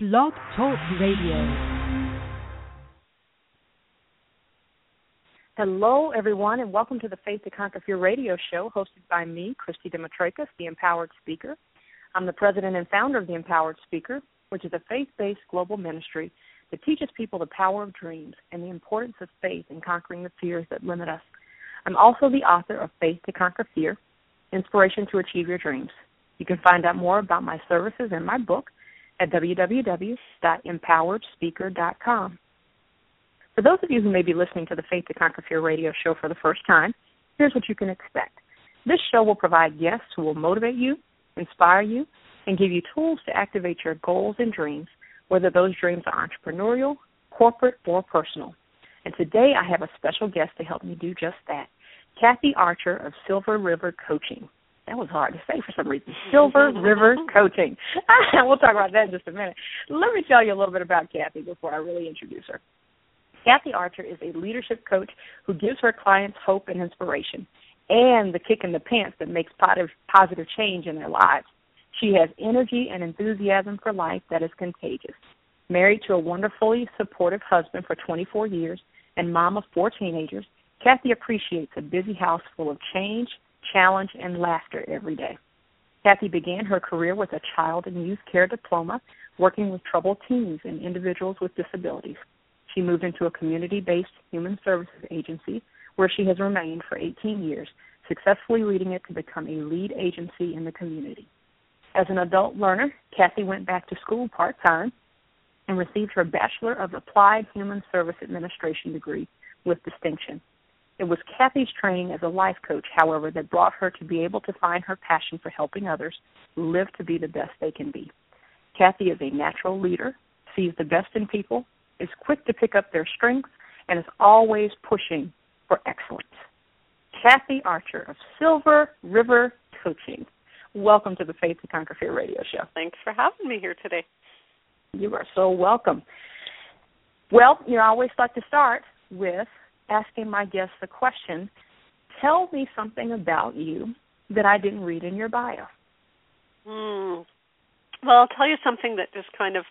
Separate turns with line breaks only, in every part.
Blog Talk Radio.
Hello, everyone, and welcome to the Faith to Conquer Fear radio show hosted by me, Christy Demetrakis, the Empowered Speaker. I'm the president and founder of the Empowered Speaker, which is a faith based global ministry that teaches people the power of dreams and the importance of faith in conquering the fears that limit us. I'm also the author of Faith to Conquer Fear Inspiration to Achieve Your Dreams. You can find out more about my services and my book at www.empoweredspeaker.com. For those of you who may be listening to the Faith to Conquer Fear radio show for the first time, here's what you can expect. This show will provide guests who will motivate you, inspire you, and give you tools to activate your goals and dreams, whether those dreams are entrepreneurial, corporate, or personal. And today I have a special guest to help me do just that. Kathy Archer of Silver River Coaching. That was hard to say for some reason. Silver River Coaching. we'll talk about that in just a minute. Let me tell you a little bit about Kathy before I really introduce her. Kathy Archer is a leadership coach who gives her clients hope and inspiration and the kick in the pants that makes positive change in their lives. She has energy and enthusiasm for life that is contagious. Married to a wonderfully supportive husband for 24 years and mom of four teenagers, Kathy appreciates a busy house full of change, challenge, and laughter every day. Kathy began her career with a child and youth care diploma, working with troubled teens and individuals with disabilities. She moved into a community based human services agency where she has remained for 18 years, successfully leading it to become a lead agency in the community. As an adult learner, Kathy went back to school part time and received her Bachelor of Applied Human Service Administration degree with distinction. It was Kathy's training as a life coach, however, that brought her to be able to find her passion for helping others live to be the best they can be. Kathy is a natural leader, sees the best in people, is quick to pick up their strengths, and is always pushing for excellence. Kathy Archer of Silver River Coaching. Welcome to the Faith to Conquer Fear radio show.
Thanks for having me here today.
You are so welcome. Well, you know, I always like to start with asking my guests the question tell me something about you that I didn't read in your bio.
Hmm. Well, I'll tell you something that just kind of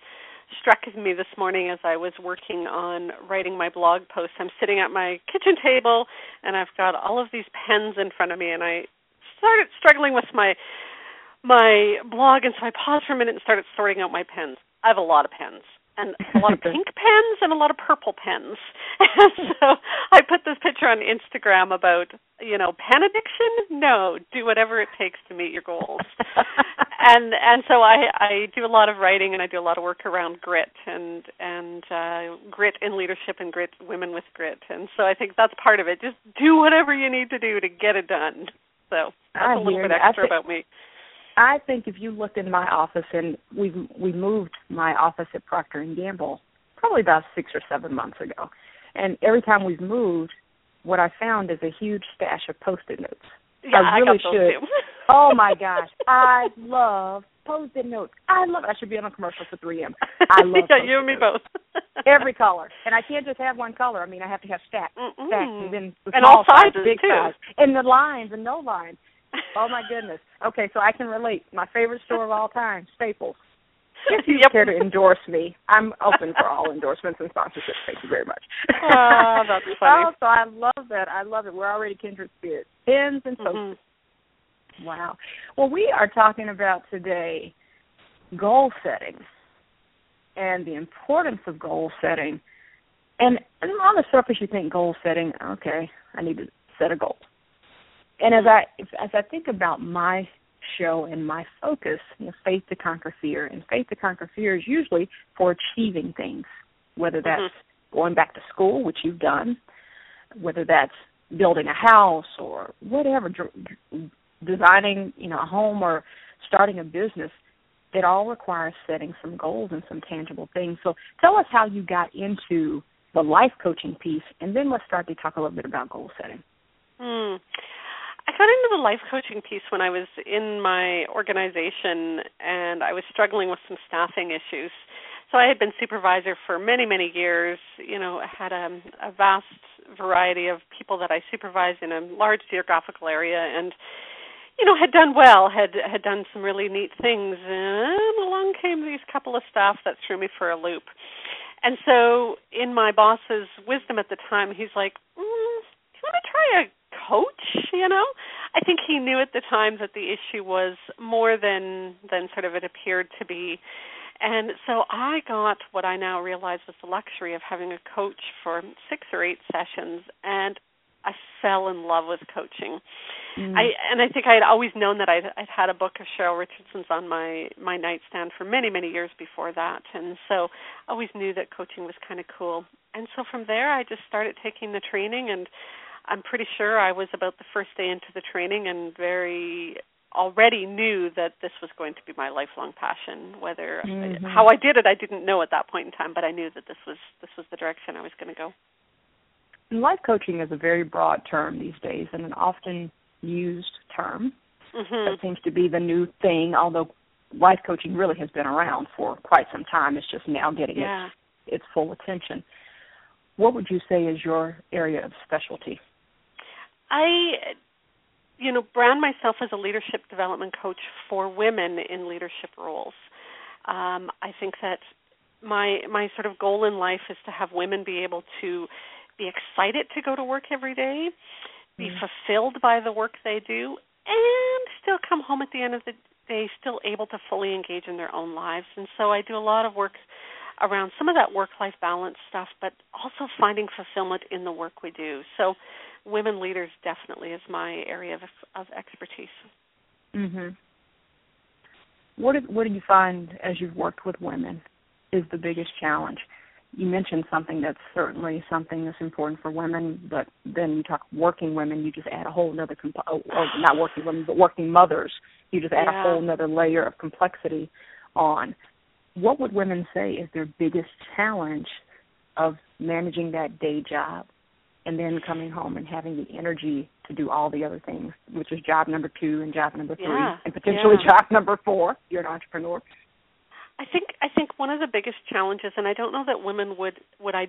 struck me this morning as I was working on writing my blog post. I'm sitting at my kitchen table and I've got all of these pens in front of me and I started struggling with my my blog and so I paused for a minute and started sorting out my pens. I have a lot of pens and a lot of pink pens and a lot of purple pens. And so I put this picture on Instagram about, you know, pen addiction? No, do whatever it takes to meet your goals. and and so I I do a lot of writing and I do a lot of work around grit and and uh grit in leadership and grit women with grit. And so I think that's part of it. Just do whatever you need to do to get it done. So that's
I
a little bit extra
think,
about me.
I think if you looked in my office, and we we moved my office at Procter and Gamble probably about six or seven months ago, and every time we've moved, what I found is a huge stash of post-it notes.
Yeah,
I really
got
should.
Too.
oh my gosh, I love post-it notes. I love. I should be on a commercial for 3M. I love.
yeah, you and me
notes.
both.
Every color, and I can't just have one color. I mean, I have to have stacks, stacks, and then the
And all sizes,
size, big
too.
size, and the lines and no lines. Oh my goodness. Okay, so I can relate. My favorite store of all time, Staples. If you
Yep.
care to endorse me, I'm open for all endorsements and sponsorships. Thank you very much.
Oh, that's funny.
Oh, so I love that. I love it. We're already kindred spirits. Pens and post
Mhm.
Wow. Well, we are talking about today goal setting and the importance of goal setting. And, and on the surface, you think goal setting, okay, I need to set a goal. And as I as I think about my show and my focus, you know, faith to conquer fear, and faith to conquer fear is usually for achieving things, whether that's
Mhm.
going back to school, which you've done, whether that's building a house or whatever, dr- designing, you know, a home or starting a business. It all requires setting some goals and some tangible things. So tell us how you got into the life coaching piece, and then let's start to talk a little bit about goal setting.
Hmm. I got into the life coaching piece when I was in my organization and I was struggling with some staffing issues. So I had been supervisor for many, many years. You know, had a, a vast variety of people that I supervised in a large geographical area, and you know, had done well, had had done some really neat things, and along came these couple of staff that threw me for a loop. And so, in my boss's wisdom at the time, he's like, mm, "Do you want to try a coach?" You know, I think he knew at the time that the issue was more than than sort of it appeared to be. And so I got what I now realize was the luxury of having a coach for six or eight sessions, and I fell in love with coaching. Mm. I and I think I had always known that I'd, I'd had a book of Cheryl Richardson's on my my nightstand for many many years before that, and so I always knew that coaching was kind of cool. And so from there, I just started taking the training, and I'm pretty sure I was about the first day into the training, and very already knew that this was going to be my lifelong passion. Whether mm-hmm. how I did it, I didn't know at that point in time, but I knew that this was this was the direction I was going to go.
life coaching is a very broad term these days, and an often used term.
Mm-hmm.
That seems to be the new thing, although life coaching really has been around for quite some time. It's just now getting
yeah.
its its full attention. What would you say is your area of specialty?
I you know, brand myself as a leadership development coach for women in leadership roles. Um, I think that my my sort of goal in life is to have women be able to be excited to go to work every day, be mm. fulfilled by the work they do, and still come home at the end of the day still able to fully engage in their own lives. And so I do a lot of work around some of that work life balance stuff, but also finding fulfillment in the work we do. So women leaders definitely is my area of of expertise.
Mhm. What did, what do you find as you've worked with women is the biggest challenge? You mentioned something that's certainly something that's important for women, but then you talk working women, you just add a whole another comp- oh, or not working women, but working mothers. You just add
yeah.
a whole another layer of complexity on. What would women say is their biggest challenge of managing that day job and then coming home and having the energy to do all the other things, which is job number two and job number three,
yeah,
and potentially
yeah.
job number four. You're an entrepreneur.
I think I think one of the biggest challenges, and I don't know that women would would I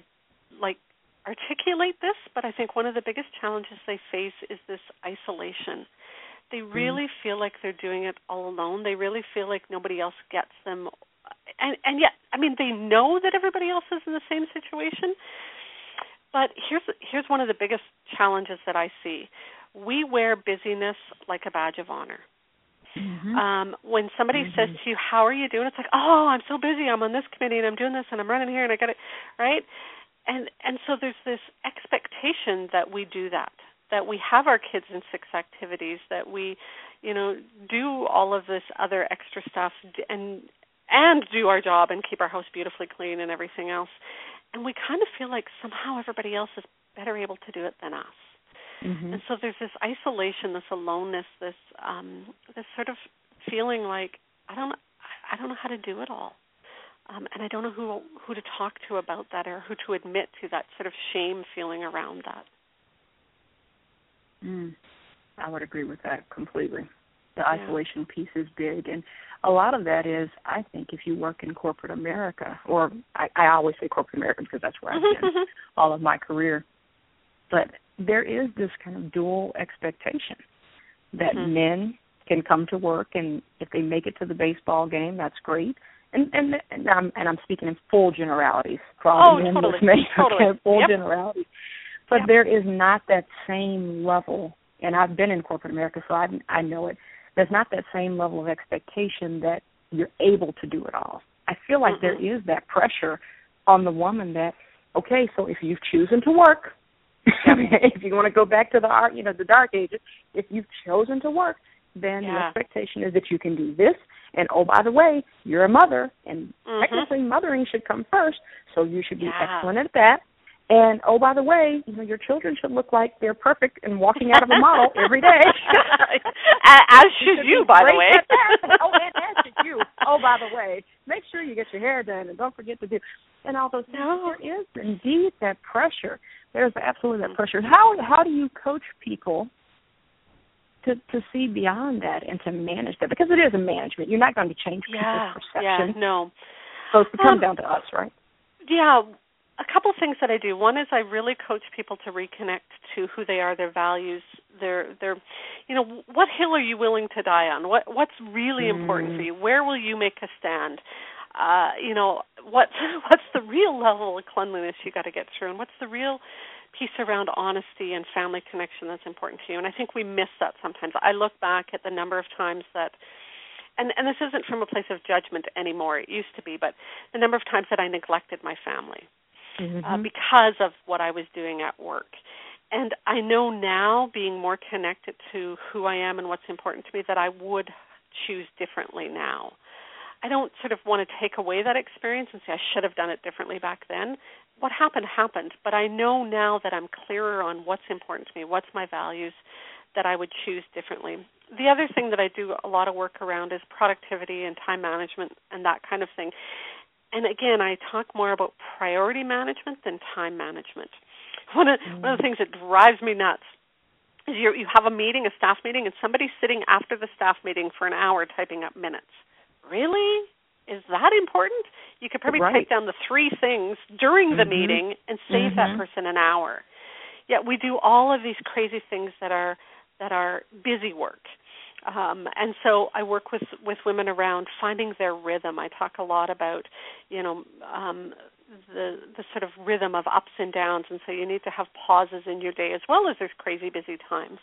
like articulate this, but I think one of the biggest challenges they face is this isolation. They mm-hmm. really mm. feel like they're doing it all alone. They really feel like nobody else gets them, and and yet, I mean, they know that everybody else is in the same situation, but here's here's one of the biggest challenges that I see. We wear busyness like a badge of honor.
Mm-hmm.
Um, when somebody
mm-hmm.
says to you, "How are you doing?" It's like, "Oh, I'm so busy. I'm on this committee and I'm doing this and I'm running here and I got it." Right? And and so there's this expectation that we do that, that we have our kids in six activities, that we, you know, do all of this other extra stuff and and do our job and keep our house beautifully clean and everything else and we kind of feel like somehow everybody else is better able to do it than us.
Mm-hmm.
And so there's this isolation, this aloneness, this um, this sort of feeling like I don't I don't know how to do it all, um, and I don't know who who to talk to about that or who to admit to that sort of shame feeling around that.
Mm. I would agree with that completely. The yeah. isolation piece is big, and a lot of that is, I think, if you work in corporate America, or I, I always say corporate America because that's where I've been all of my career, but there is this kind of dual expectation that
mm-hmm.
men can come to work and if they make it to the baseball game, that's great. And and and I'm and I'm speaking in full generalities.
Probably
oh,
men totally.
me,
totally.
okay, full
yep.
generalities. But
yep.
there is not that same level, and I've been in corporate America, so I I know it there's not that same level of expectation that you're able to do it all. I feel like
mm-hmm.
there is that pressure on the woman that okay, so if you've chosen to work, if you want to go back to the art, you know, the dark ages, if you've chosen to work, then
yeah.
the expectation is that you can do this. And oh, by the way, you're a mother, and
mm-hmm.
technically mothering should come first, so you should be
yeah.
excellent at that. And oh, by the way, you know your children should look like they're perfect and walking out of a model every day.
as should you, by the way.
oh, and as should you. Oh, by the way, make sure you get your hair done and don't forget to do and all those things.
No.
There is indeed that pressure. There's absolutely that pressure. How how do you coach people to to see beyond that and to manage that? Because it is a management. You're not going to change
yeah,
people's perception.
Yeah, no.
So it comes
um,
down to us, right?
Yeah, a couple things that I do. One is I really coach people to reconnect to who they are, their values, they're they're you know what hill are you willing to die on? What what's really mm. important for you? Where will you make a stand? Uh you know what what's the real level of cleanliness you got to get through? And what's the real piece around honesty and family connection that's important to you? And i think we miss that sometimes. I look back at the number of times that and and this isn't from a place of judgment anymore. It used to be but the number of times that i neglected my family
mm-hmm.
uh, because of what i was doing at work and I know now, being more connected to who I am and what's important to me, that I would choose differently now. I don't sort of want to take away that experience and say I should have done it differently back then. What happened happened, but I know now that I'm clearer on what's important to me, what's my values, that I would choose differently. The other thing that I do a lot of work around is productivity and time management and that kind of thing. And again, I talk more about priority management than time management. One of mm. one of the things that drives me nuts is you you have a meeting, a staff meeting, and somebody's sitting after the staff meeting for an hour typing up minutes. Really? Is that important? You could probably
right.
take down the three things during the
mm-hmm.
meeting and save
mm-hmm.
that person an hour. Yet we do all of these crazy things that are that are busy work. Um, and so I work with with women around finding their rhythm. I talk a lot about, you know, um, the the sort of rhythm of ups and downs and so you need to have pauses in your day as well as there's crazy busy times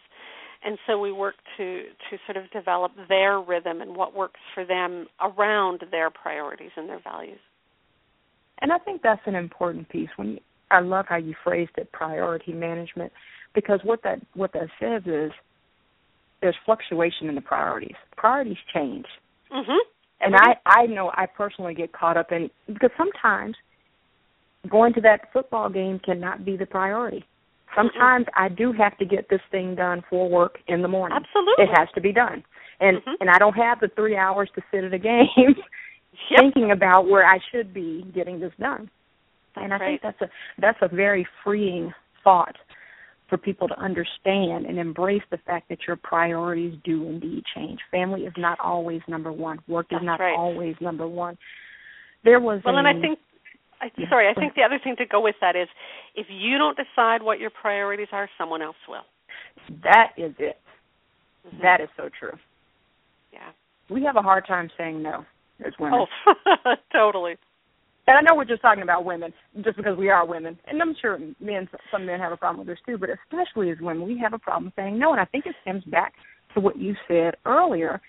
and so we work to to sort of develop their rhythm and what works for them around their priorities and their values
and i think that's an important piece when you, i love how you phrased it priority management because what that what that says is there's fluctuation in the priorities priorities change
mhm
and I I know I personally get caught up in because sometimes going to that football game cannot be the priority. Sometimes mm-hmm. I do have to get this thing done for work in the morning.
Absolutely.
It has to be done. And
mm-hmm.
and I don't have the 3 hours to sit at a game
yep.
thinking about where I should be getting this done.
That's
and I
right.
think that's a that's a very freeing thought for people to understand and embrace the fact that your priorities do indeed change. Family is not always number one. Work
That's
is not
right.
always number one. There was
well,
a,
and I think I,
yeah.
sorry, I think the other thing to go with that is if you don't decide what your priorities are, someone else will.
That is it.
Mm-hmm.
That is so true.
Yeah.
We have a hard time saying no as women.
Oh, totally.
And I know we're just talking about women, just because we are women, and I'm sure men, some men have a problem with this too. But especially as women, we have a problem saying no. And I think it stems back to what you said earlier,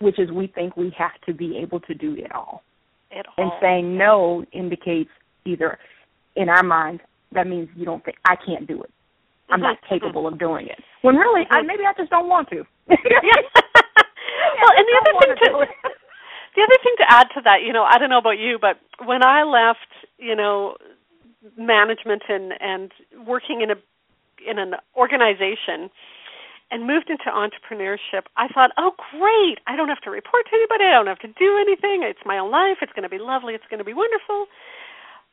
which is we think we have to be able to do it all
at
and saying no indicates either in our minds that means you don't think I can't do it. I'm not
Mm-hmm.
capable of doing it. When really, I, maybe I just don't want to.
well, and the other thing to the other thing to add to that, you know, I don't know about you, but when I left, you know, management and and working in a in an organization, and moved into entrepreneurship, I thought, oh, great. I don't have to report to anybody. I don't have to do anything. It's my own life. It's going to be lovely. It's going to be wonderful.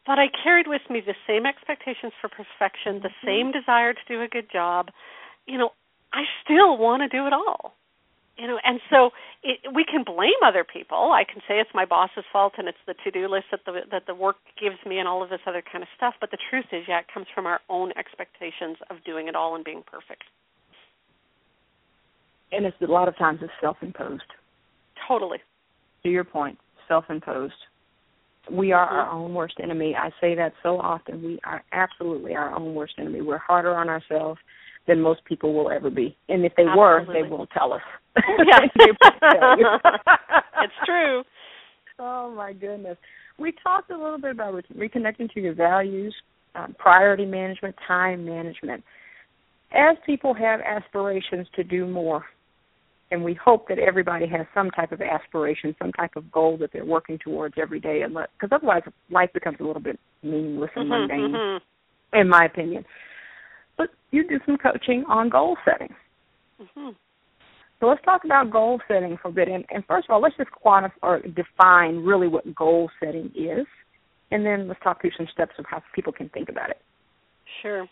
But I carried with me the same expectations for perfection, the
mm-hmm.
same desire to do a good job. You know, I still want to do it all. You know, and so it, we can blame other people. I can say it's my boss's fault and it's the to-do list that the that the work gives me and all of this other kind of stuff. But the truth is, yeah, it comes from our own expectations of doing it all and being perfect
and it's a lot of times it's self-imposed.
Totally.
To your point, self-imposed. We are our own worst enemy. I say that so often. We are absolutely our own worst enemy. We're harder on ourselves than most people will ever be. And if they
absolutely.
were, they won't tell us.
Yeah.
tell
it's true.
Oh my goodness. We talked a little bit about re- reconnecting to your values, um, priority management, time management. As people have aspirations to do more, and we hope that everybody has some type of aspiration, some type of goal that they're working towards every day, and because otherwise life becomes a little bit meaningless and
mm-hmm,
mundane,
mm-hmm.
in my opinion. But you do some coaching on goal setting.
Mm-hmm.
So let's talk about goal setting for a bit. And, and first of all, let's just quantify or define really what goal setting is, and then let's talk through some steps of how people can think about it.
Sure.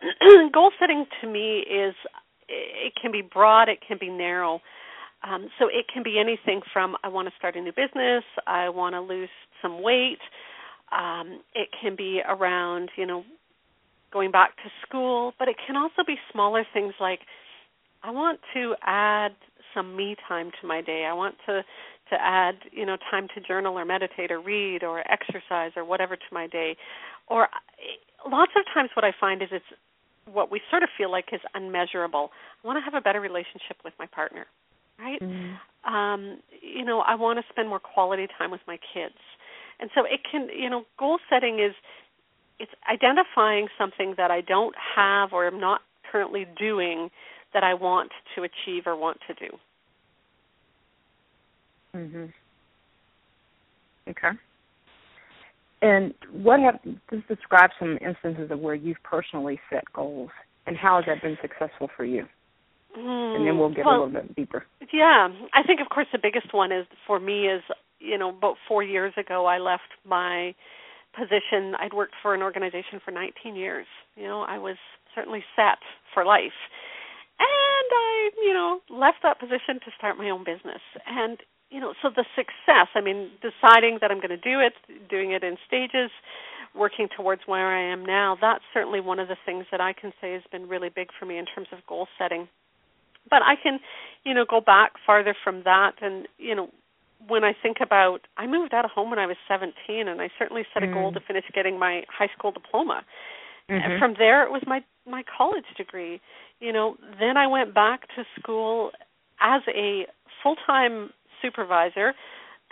goal setting to me is it can be broad, it can be narrow. Um, so it can be anything from I want to start a new business, I want to lose some weight. Um, it can be around, you know, going back to school, but it can also be smaller things like I want to add some me time to my day. I want to to add, you know, time to journal or meditate or read or exercise or whatever to my day. Or lots of times what I find is it's what we sort of feel like is unmeasurable. I want to have a better relationship with my partner, right?
Mm-hmm.
Um, you know, I want to spend more quality time with my kids. And so it can, you know, goal setting is it's identifying something that I don't have or am not currently doing that I want to achieve or want to do.
Mhm. Okay. And what have just describe some instances of where you've personally set goals and how has that been successful for you?
Mm,
and then we'll get
well,
a little bit deeper.
Yeah, I think of course the biggest one is for me is you know about four years ago I left my position. I'd worked for an organization for 19 years. You know I was certainly set for life, and I you know left that position to start my own business. And you know so the success. I mean deciding that I'm going to do it, doing it in stages working towards where I am now, that's certainly one of the things that I can say has been really big for me in terms of goal setting but I can, you know, go back farther from that and, you know, when I think about I moved out of home when I was 17 and I certainly set
mm.
a goal to finish getting my high school diploma.
Mm-hmm.
And from there it was my my college degree. You know, then I went back to school as a full-time supervisor,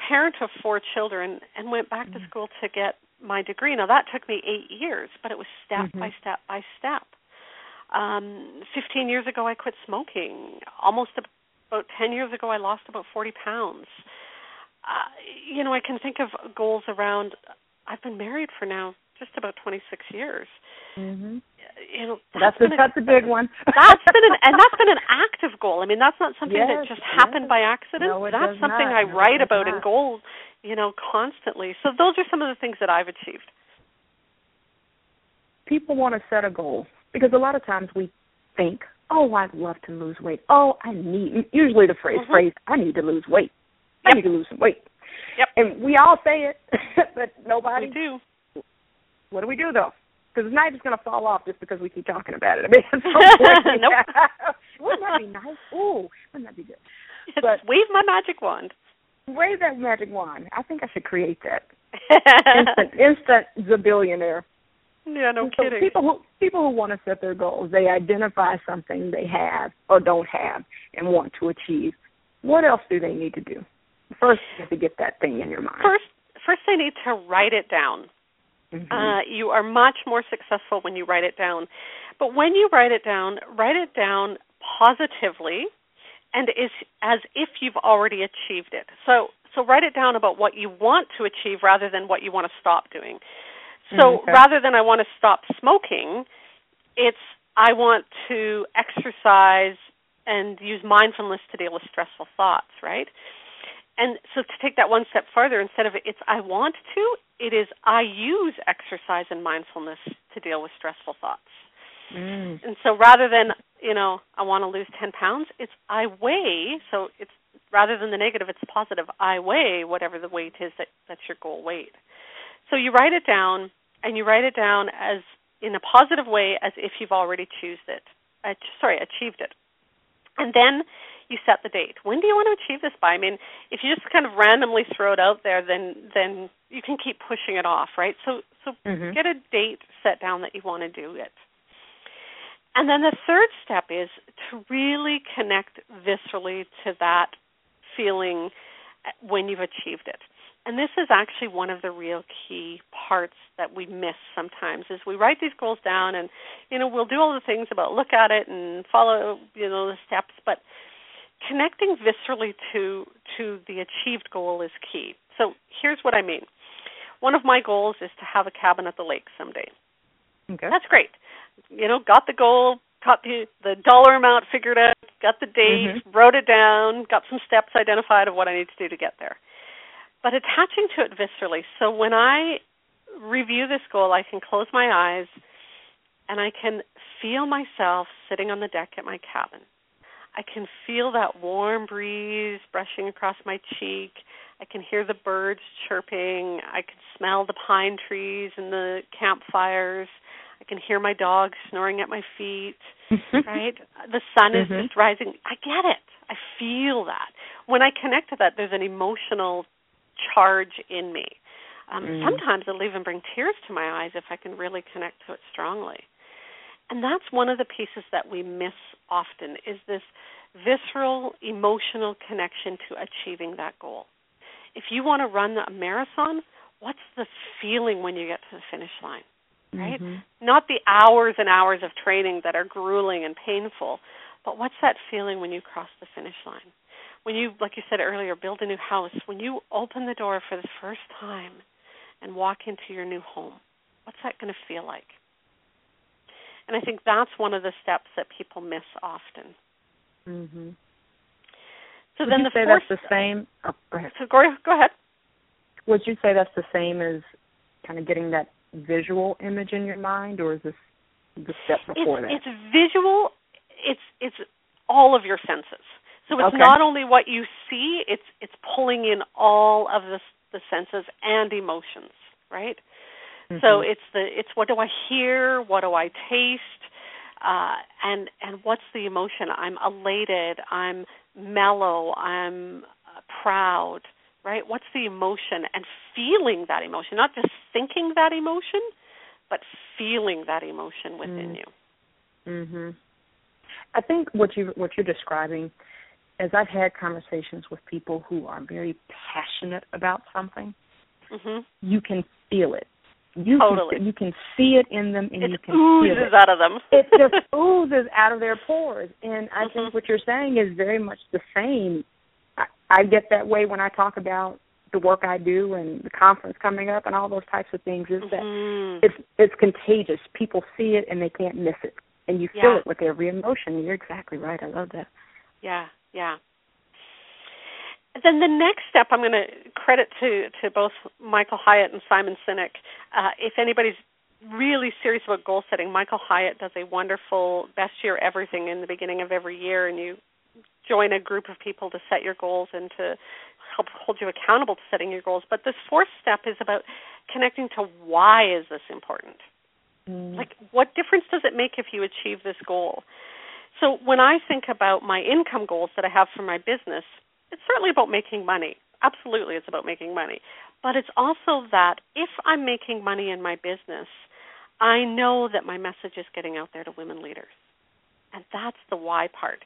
parent of four children and went back mm-hmm. to school to get my degree. Now that took me 8 years, but it was step
mm-hmm.
by step by step. Um, 15 years ago, I quit smoking. Almost about 10 years ago, I lost about 40 pounds. Uh, you know, I can think of goals around. I've been married for now just about 26 years.
Mm-hmm.
You know,
that's,
that's
a, a, that's a big one.
that's been an and that's been an active goal. I mean, that's not something
yes,
that just happened
yes.
by accident.
No,
that's something
not.
I
no,
write about in goals, you know, constantly. So those are some of the things that I've achieved.
People want to set a goal because a lot of times we think, "Oh, I'd love to lose weight. Oh, I need." Usually, the phrase
mm-hmm.
phrase, "I need to lose weight.
Yep.
I need to lose some weight."
Yep.
And we all say it, but nobody.
We do.
What do we do though? Because it's not just going to fall off just because we keep talking about it. I mean, at some point,
nope.
wouldn't that be nice? Ooh, wouldn't that be good?
But wave my magic wand.
Wave that magic wand. I think I should create that. instant, instant zabillionaire.
Yeah, no
so
kidding.
People who people who want to set their goals, they identify something they have or don't have and want to achieve. What else do they need to do? First, you have to get that thing in your mind.
First, first they need to write it down.
Mm-hmm.
Uh, you are much more successful when you write it down. But when you write it down, write it down positively and is as if you've already achieved it. So so write it down about what you want to achieve rather than what you want to stop doing. So
okay.
rather than I want to stop smoking, it's I want to exercise and use mindfulness to deal with stressful thoughts, right? And so to take that one step further, instead of it's I want to, it is I use exercise and mindfulness to deal with stressful thoughts.
Mm.
And so rather than, you know, I want to lose 10 pounds, it's I weigh, so it's rather than the negative, it's positive. I weigh whatever the weight is that that's your goal weight. So you write it down, and you write it down as in a positive way, as if you've already choose it. Uh, sorry, achieved it. And then you set the date. When do you want to achieve this by? I mean, if you just kind of randomly throw it out there, then then you can keep pushing it off, right? So so
mm-hmm.
get a date set down that you want to do it. And then the third step is to really connect viscerally to that feeling when you've achieved it and this is actually one of the real key parts that we miss sometimes is we write these goals down and you know we'll do all the things about look at it and follow you know the steps but connecting viscerally to to the achieved goal is key so here's what i mean one of my goals is to have a cabin at the lake someday
okay
that's great you know got the goal got the the dollar amount figured out got the date
mm-hmm.
wrote it down got some steps identified of what i need to do to get there but attaching to it viscerally. So when I review this goal, I can close my eyes and I can feel myself sitting on the deck at my cabin. I can feel that warm breeze brushing across my cheek. I can hear the birds chirping. I can smell the pine trees and the campfires. I can hear my dog snoring at my feet, right? The sun is
Mhm.
just rising. I get it. I feel that. When I connect to that, there's an emotional charge in me. Um,
Mm.
Sometimes it'll even bring tears to my eyes if I can really connect to it strongly. And that's one of the pieces that we miss often is this visceral emotional connection to achieving that goal. If you want to run a marathon, what's the feeling when you get to the finish line? Right?
Mhm.
Not the hours and hours of training that are grueling and painful, but what's that feeling when you cross the finish line? When you, like you said earlier, build a new house, when you open the door for the first time and walk into your new home, what's that going to feel like? And I think that's one of the steps that people miss often.
Mhm.
So
Would
then
you
the
say
fourth
that's the same? Oh, go ahead.
So go, go ahead.
Would you say that's the same as kind of getting that visual image in your mind, or is this the step before
it's,
that?
It's visual. It's it's all of your senses. So it's
Okay.
not only what you see. It's it's pulling in all of the the senses and emotions, right? So
Mhm.
it's the it's what do I hear? What do I taste? Uh, and and what's the emotion? I'm elated. I'm mellow. I'm uh, proud. Right? What's the emotion? And feeling that emotion, not just thinking that emotion, but feeling that emotion within
Mm.
you.
Mhm. I think what you what you're describing, as I've had conversations with people who are very passionate about something,
hmm
you can feel it. You
Totally.
can you can see it in them, and
It
you can feel
oozes
it.
out of them.
it just oozes out of their pores. And I
Mhm.
think what you're saying is very much the same. I, I get that way when I talk about the work I do and the conference coming up and all those types of things. Is that
Mhm.
it's it's contagious. People see it and they can't miss it, and you feel
Yeah.
it with every emotion. You're exactly right. I love that.
Yeah, yeah. Then the next step, I'm going to credit to to both Michael Hyatt and Simon Sinek. Uh, if anybody's really serious about goal setting, Michael Hyatt does a wonderful best year everything in the beginning of every year, and you join a group of people to set your goals and to help hold you accountable to setting your goals. But this fourth step is about connecting to why is this important.
Mm.
Like, what difference does it make if you achieve this goal? So, when I think about my income goals that I have for my business, it's certainly about making money. Absolutely, it's about making money. But it's also that if I'm making money in my business, I know that my message is getting out there to women leaders. And that's the why part.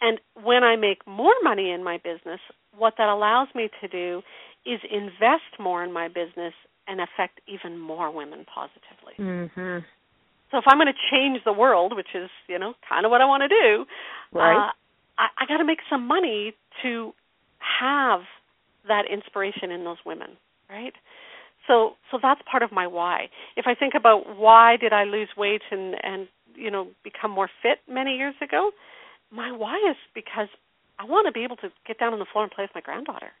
And when I make more money in my business, what that allows me to do is invest more in my business and affect even more women positively.
Mhm.
So if I'm going to change the world, which is you know kind of what I want to do,
Right.
uh, I, I got to make some money to have that inspiration in those women, right? So so that's part of my why. If I think about why did I lose weight and and you know become more fit many years ago, my why is because I want to be able to get down on the floor and play with my granddaughter.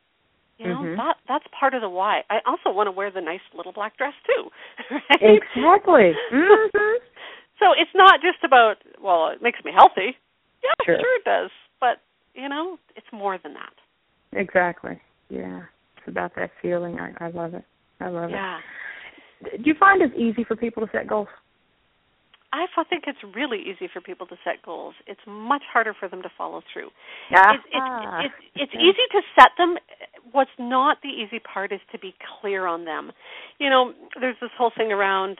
You know
Mhm.
that that's part of the why. I also want to wear the nice little black dress too. Right?
Exactly. Mhm.
So it's not just about well, it makes me healthy. Yeah,
Sure.
sure, it does. But you know, it's more than that.
Exactly. Yeah. It's about that feeling. I, I love it. I love
Yeah.
it. Do you find it's easy for people to set goals?
I f- think it's really easy for people to set goals. It's much harder for them to follow through.
Yeah.
It's it's ah, it's, it's easy to set them. What's not the easy part is to be clear on them. You know, there's this whole thing around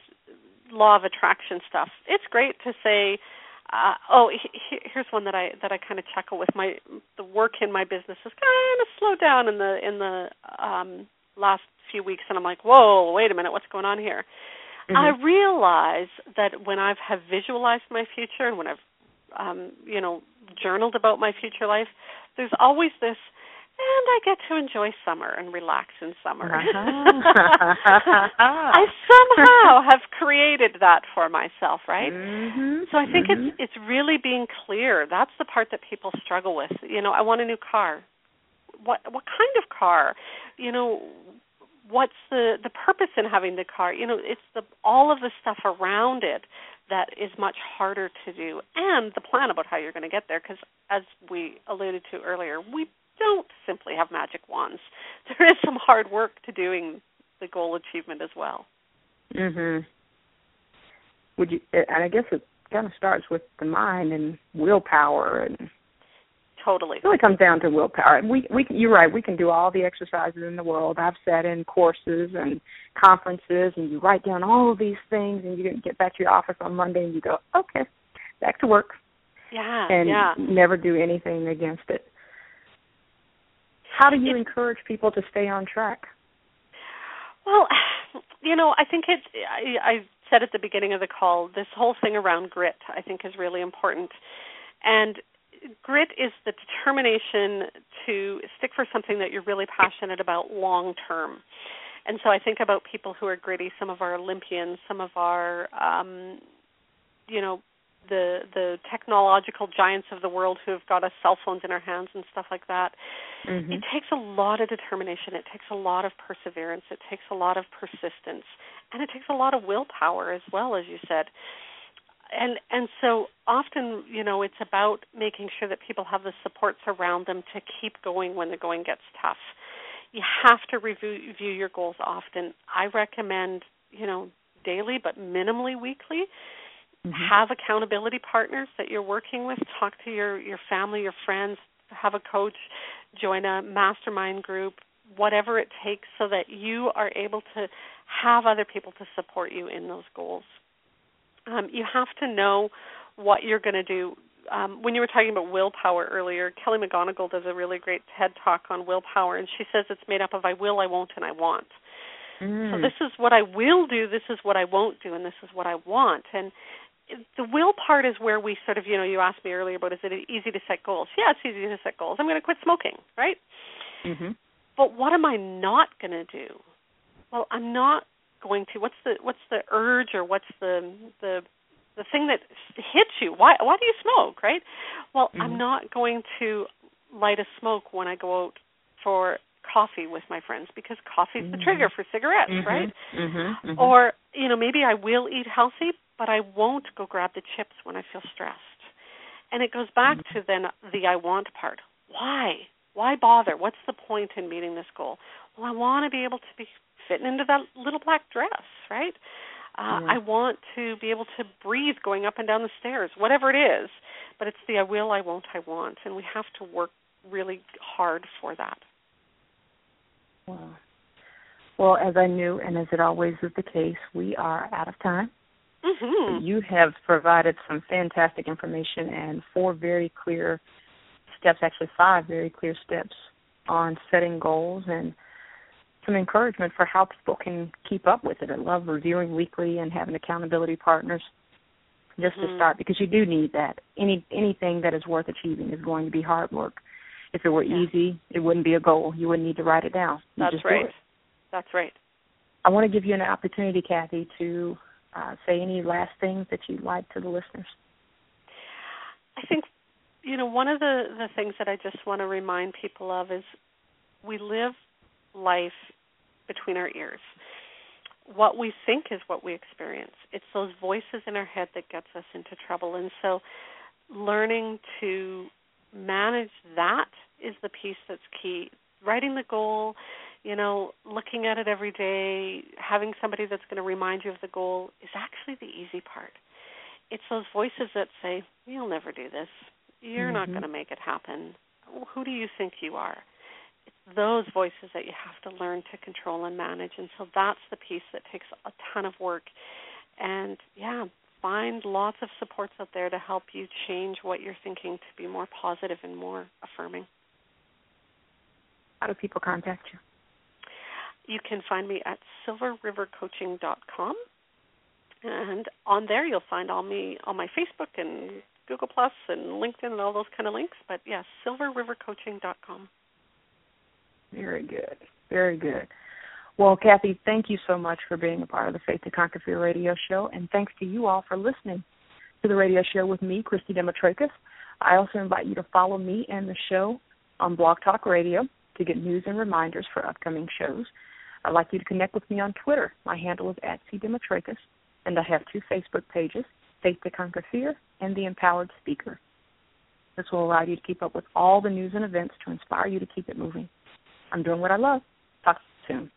law of attraction stuff. It's great to say, uh, oh, he, he- here's one that I that I kind of chuckle with. My the work in my business has kind of slowed down in the in the um, last few weeks, and I'm like, whoa, wait a minute, what's going on here? I
Mhm.
realize that when I've have visualized my future and when I've um, you know journaled about my future life, there's always this, and I get to enjoy summer and relax in summer.
Uh-huh.
I somehow have created that for myself, right?
Mhm.
So I think
Mhm.
it's it's really being clear. That's the part that people struggle with. You know, I want a new car. What what kind of car? You know, what's the the purpose in having the car? You know, it's the all of the stuff around it that is much harder to do, and the plan about how you're going to get there. Because as we alluded to earlier, we don't simply have magic wands. There is some hard work to doing the goal achievement as well.
Mhm. would you? And I guess it kind of starts with the mind and willpower and
totally.
It really comes down to willpower. And we we you're right. We can do all the exercises in the world. I've sat in courses and conferences, and you write down all of these things, and you get back to your office on Monday, and you go, okay, back to work.
Yeah,
and
yeah.
never do anything against it. How do you encourage people to stay on track?
Well, you know, I think it. I, I said at the beginning of the call, this whole thing around grit, I think, is really important. And grit is the determination to stick for something that you're really passionate about long term. And so I think about people who are gritty, some of our Olympians, some of our um you know the the technological giants of the world who have got us cell phones in our hands and stuff like that.
Mm-hmm.
It takes a lot of determination. It takes a lot of perseverance. It takes a lot of persistence, and it takes a lot of willpower as well, as you said and and so often you know it's about making sure that people have the supports around them to keep going when the going gets tough you have to review, review your goals often i recommend you know daily but minimally weekly
mm-hmm.
have accountability partners that you're working with talk to your your family your friends have a coach join a mastermind group whatever it takes so that you are able to have other people to support you in those goals um, you have to know what you're going to do. Um, when you were talking about willpower earlier, Kelly McGonigal does a really great TED talk on willpower, and she says it's made up of I will, I won't, and I want.
Mm.
So this is what I will do, this is what I won't do, and this is what I want. And the will part is where we sort of, you know, you asked me earlier about is it easy to set goals? Yeah, it's easy to set goals. I'm going to quit smoking, right?
Mm-hmm.
But what am I not going to do? Well, I'm not going to what's the what's the urge or what's the the the thing that hits you why why do you smoke right well
mm-hmm.
i'm not going to light a smoke when i go out for coffee with my friends because coffee's
mm-hmm.
the trigger for cigarettes
mm-hmm.
right
mm-hmm. mm-hmm.
or you know maybe i will eat healthy but i won't go grab the chips when i feel stressed and it goes back
Mm-hmm.
to then the i want part why why bother what's the point in meeting this goal well i want to be able to be fitting into that little black dress, right? Uh,
yeah.
I want to be able to breathe going up and down the stairs, whatever it is. But it's the I will, I won't, I want, and we have to work really hard for that.
Wow. Well, as I knew, and as it always is the case, we are out of time.
Mm-hmm.
You have provided some fantastic information and four very clear steps, actually five very clear steps on setting goals and some encouragement for how people can keep up with it. I love reviewing weekly and having accountability partners just
mm-hmm.
to start because you do need that. Any anything that is worth achieving is going to be hard work. If it were
yeah.
easy, it wouldn't be a goal. You wouldn't need to write it down. You
That's
just
right.
Do it.
That's right.
I want to give you an opportunity, Kathy, to uh, say any last things that you'd like to the listeners.
I think you know one of the the things that I just want to remind people of is we live life between our ears. What we think is what we experience. It's those voices in our head that gets us into trouble. And so learning to manage that is the piece that's key. Writing the goal, you know, looking at it every day, having somebody that's going to remind you of the goal is actually the easy part. It's those voices that say, You'll never do this. You're
mm-hmm.
not going to make it happen. Who do you think you are? It's those voices that you have to learn to control and manage. And so that's the piece that takes a ton of work. And yeah, find lots of supports out there to help you change what you're thinking to be more positive and more affirming.
How do people contact you?
You can find me at silverrivercoaching.com. And on there you'll find all me on my Facebook and Google Plus and LinkedIn and all those kind of links. But yes, yeah, silverrivercoaching.com.
Very good. Very good. Well, Kathy, thank you so much for being a part of the Faith to Conquer Fear radio show, and thanks to you all for listening to the radio show with me, Christy Demetrakis. I also invite you to follow me and the show on Blog Talk Radio to get news and reminders for upcoming shows. I'd like you to connect with me on Twitter. My handle is at cdemetrakis, and I have two Facebook pages, Faith to Conquer Fear and The Empowered Speaker. This will allow you to keep up with all the news and events to inspire you to keep it moving. I'm doing what I love. Talk soon.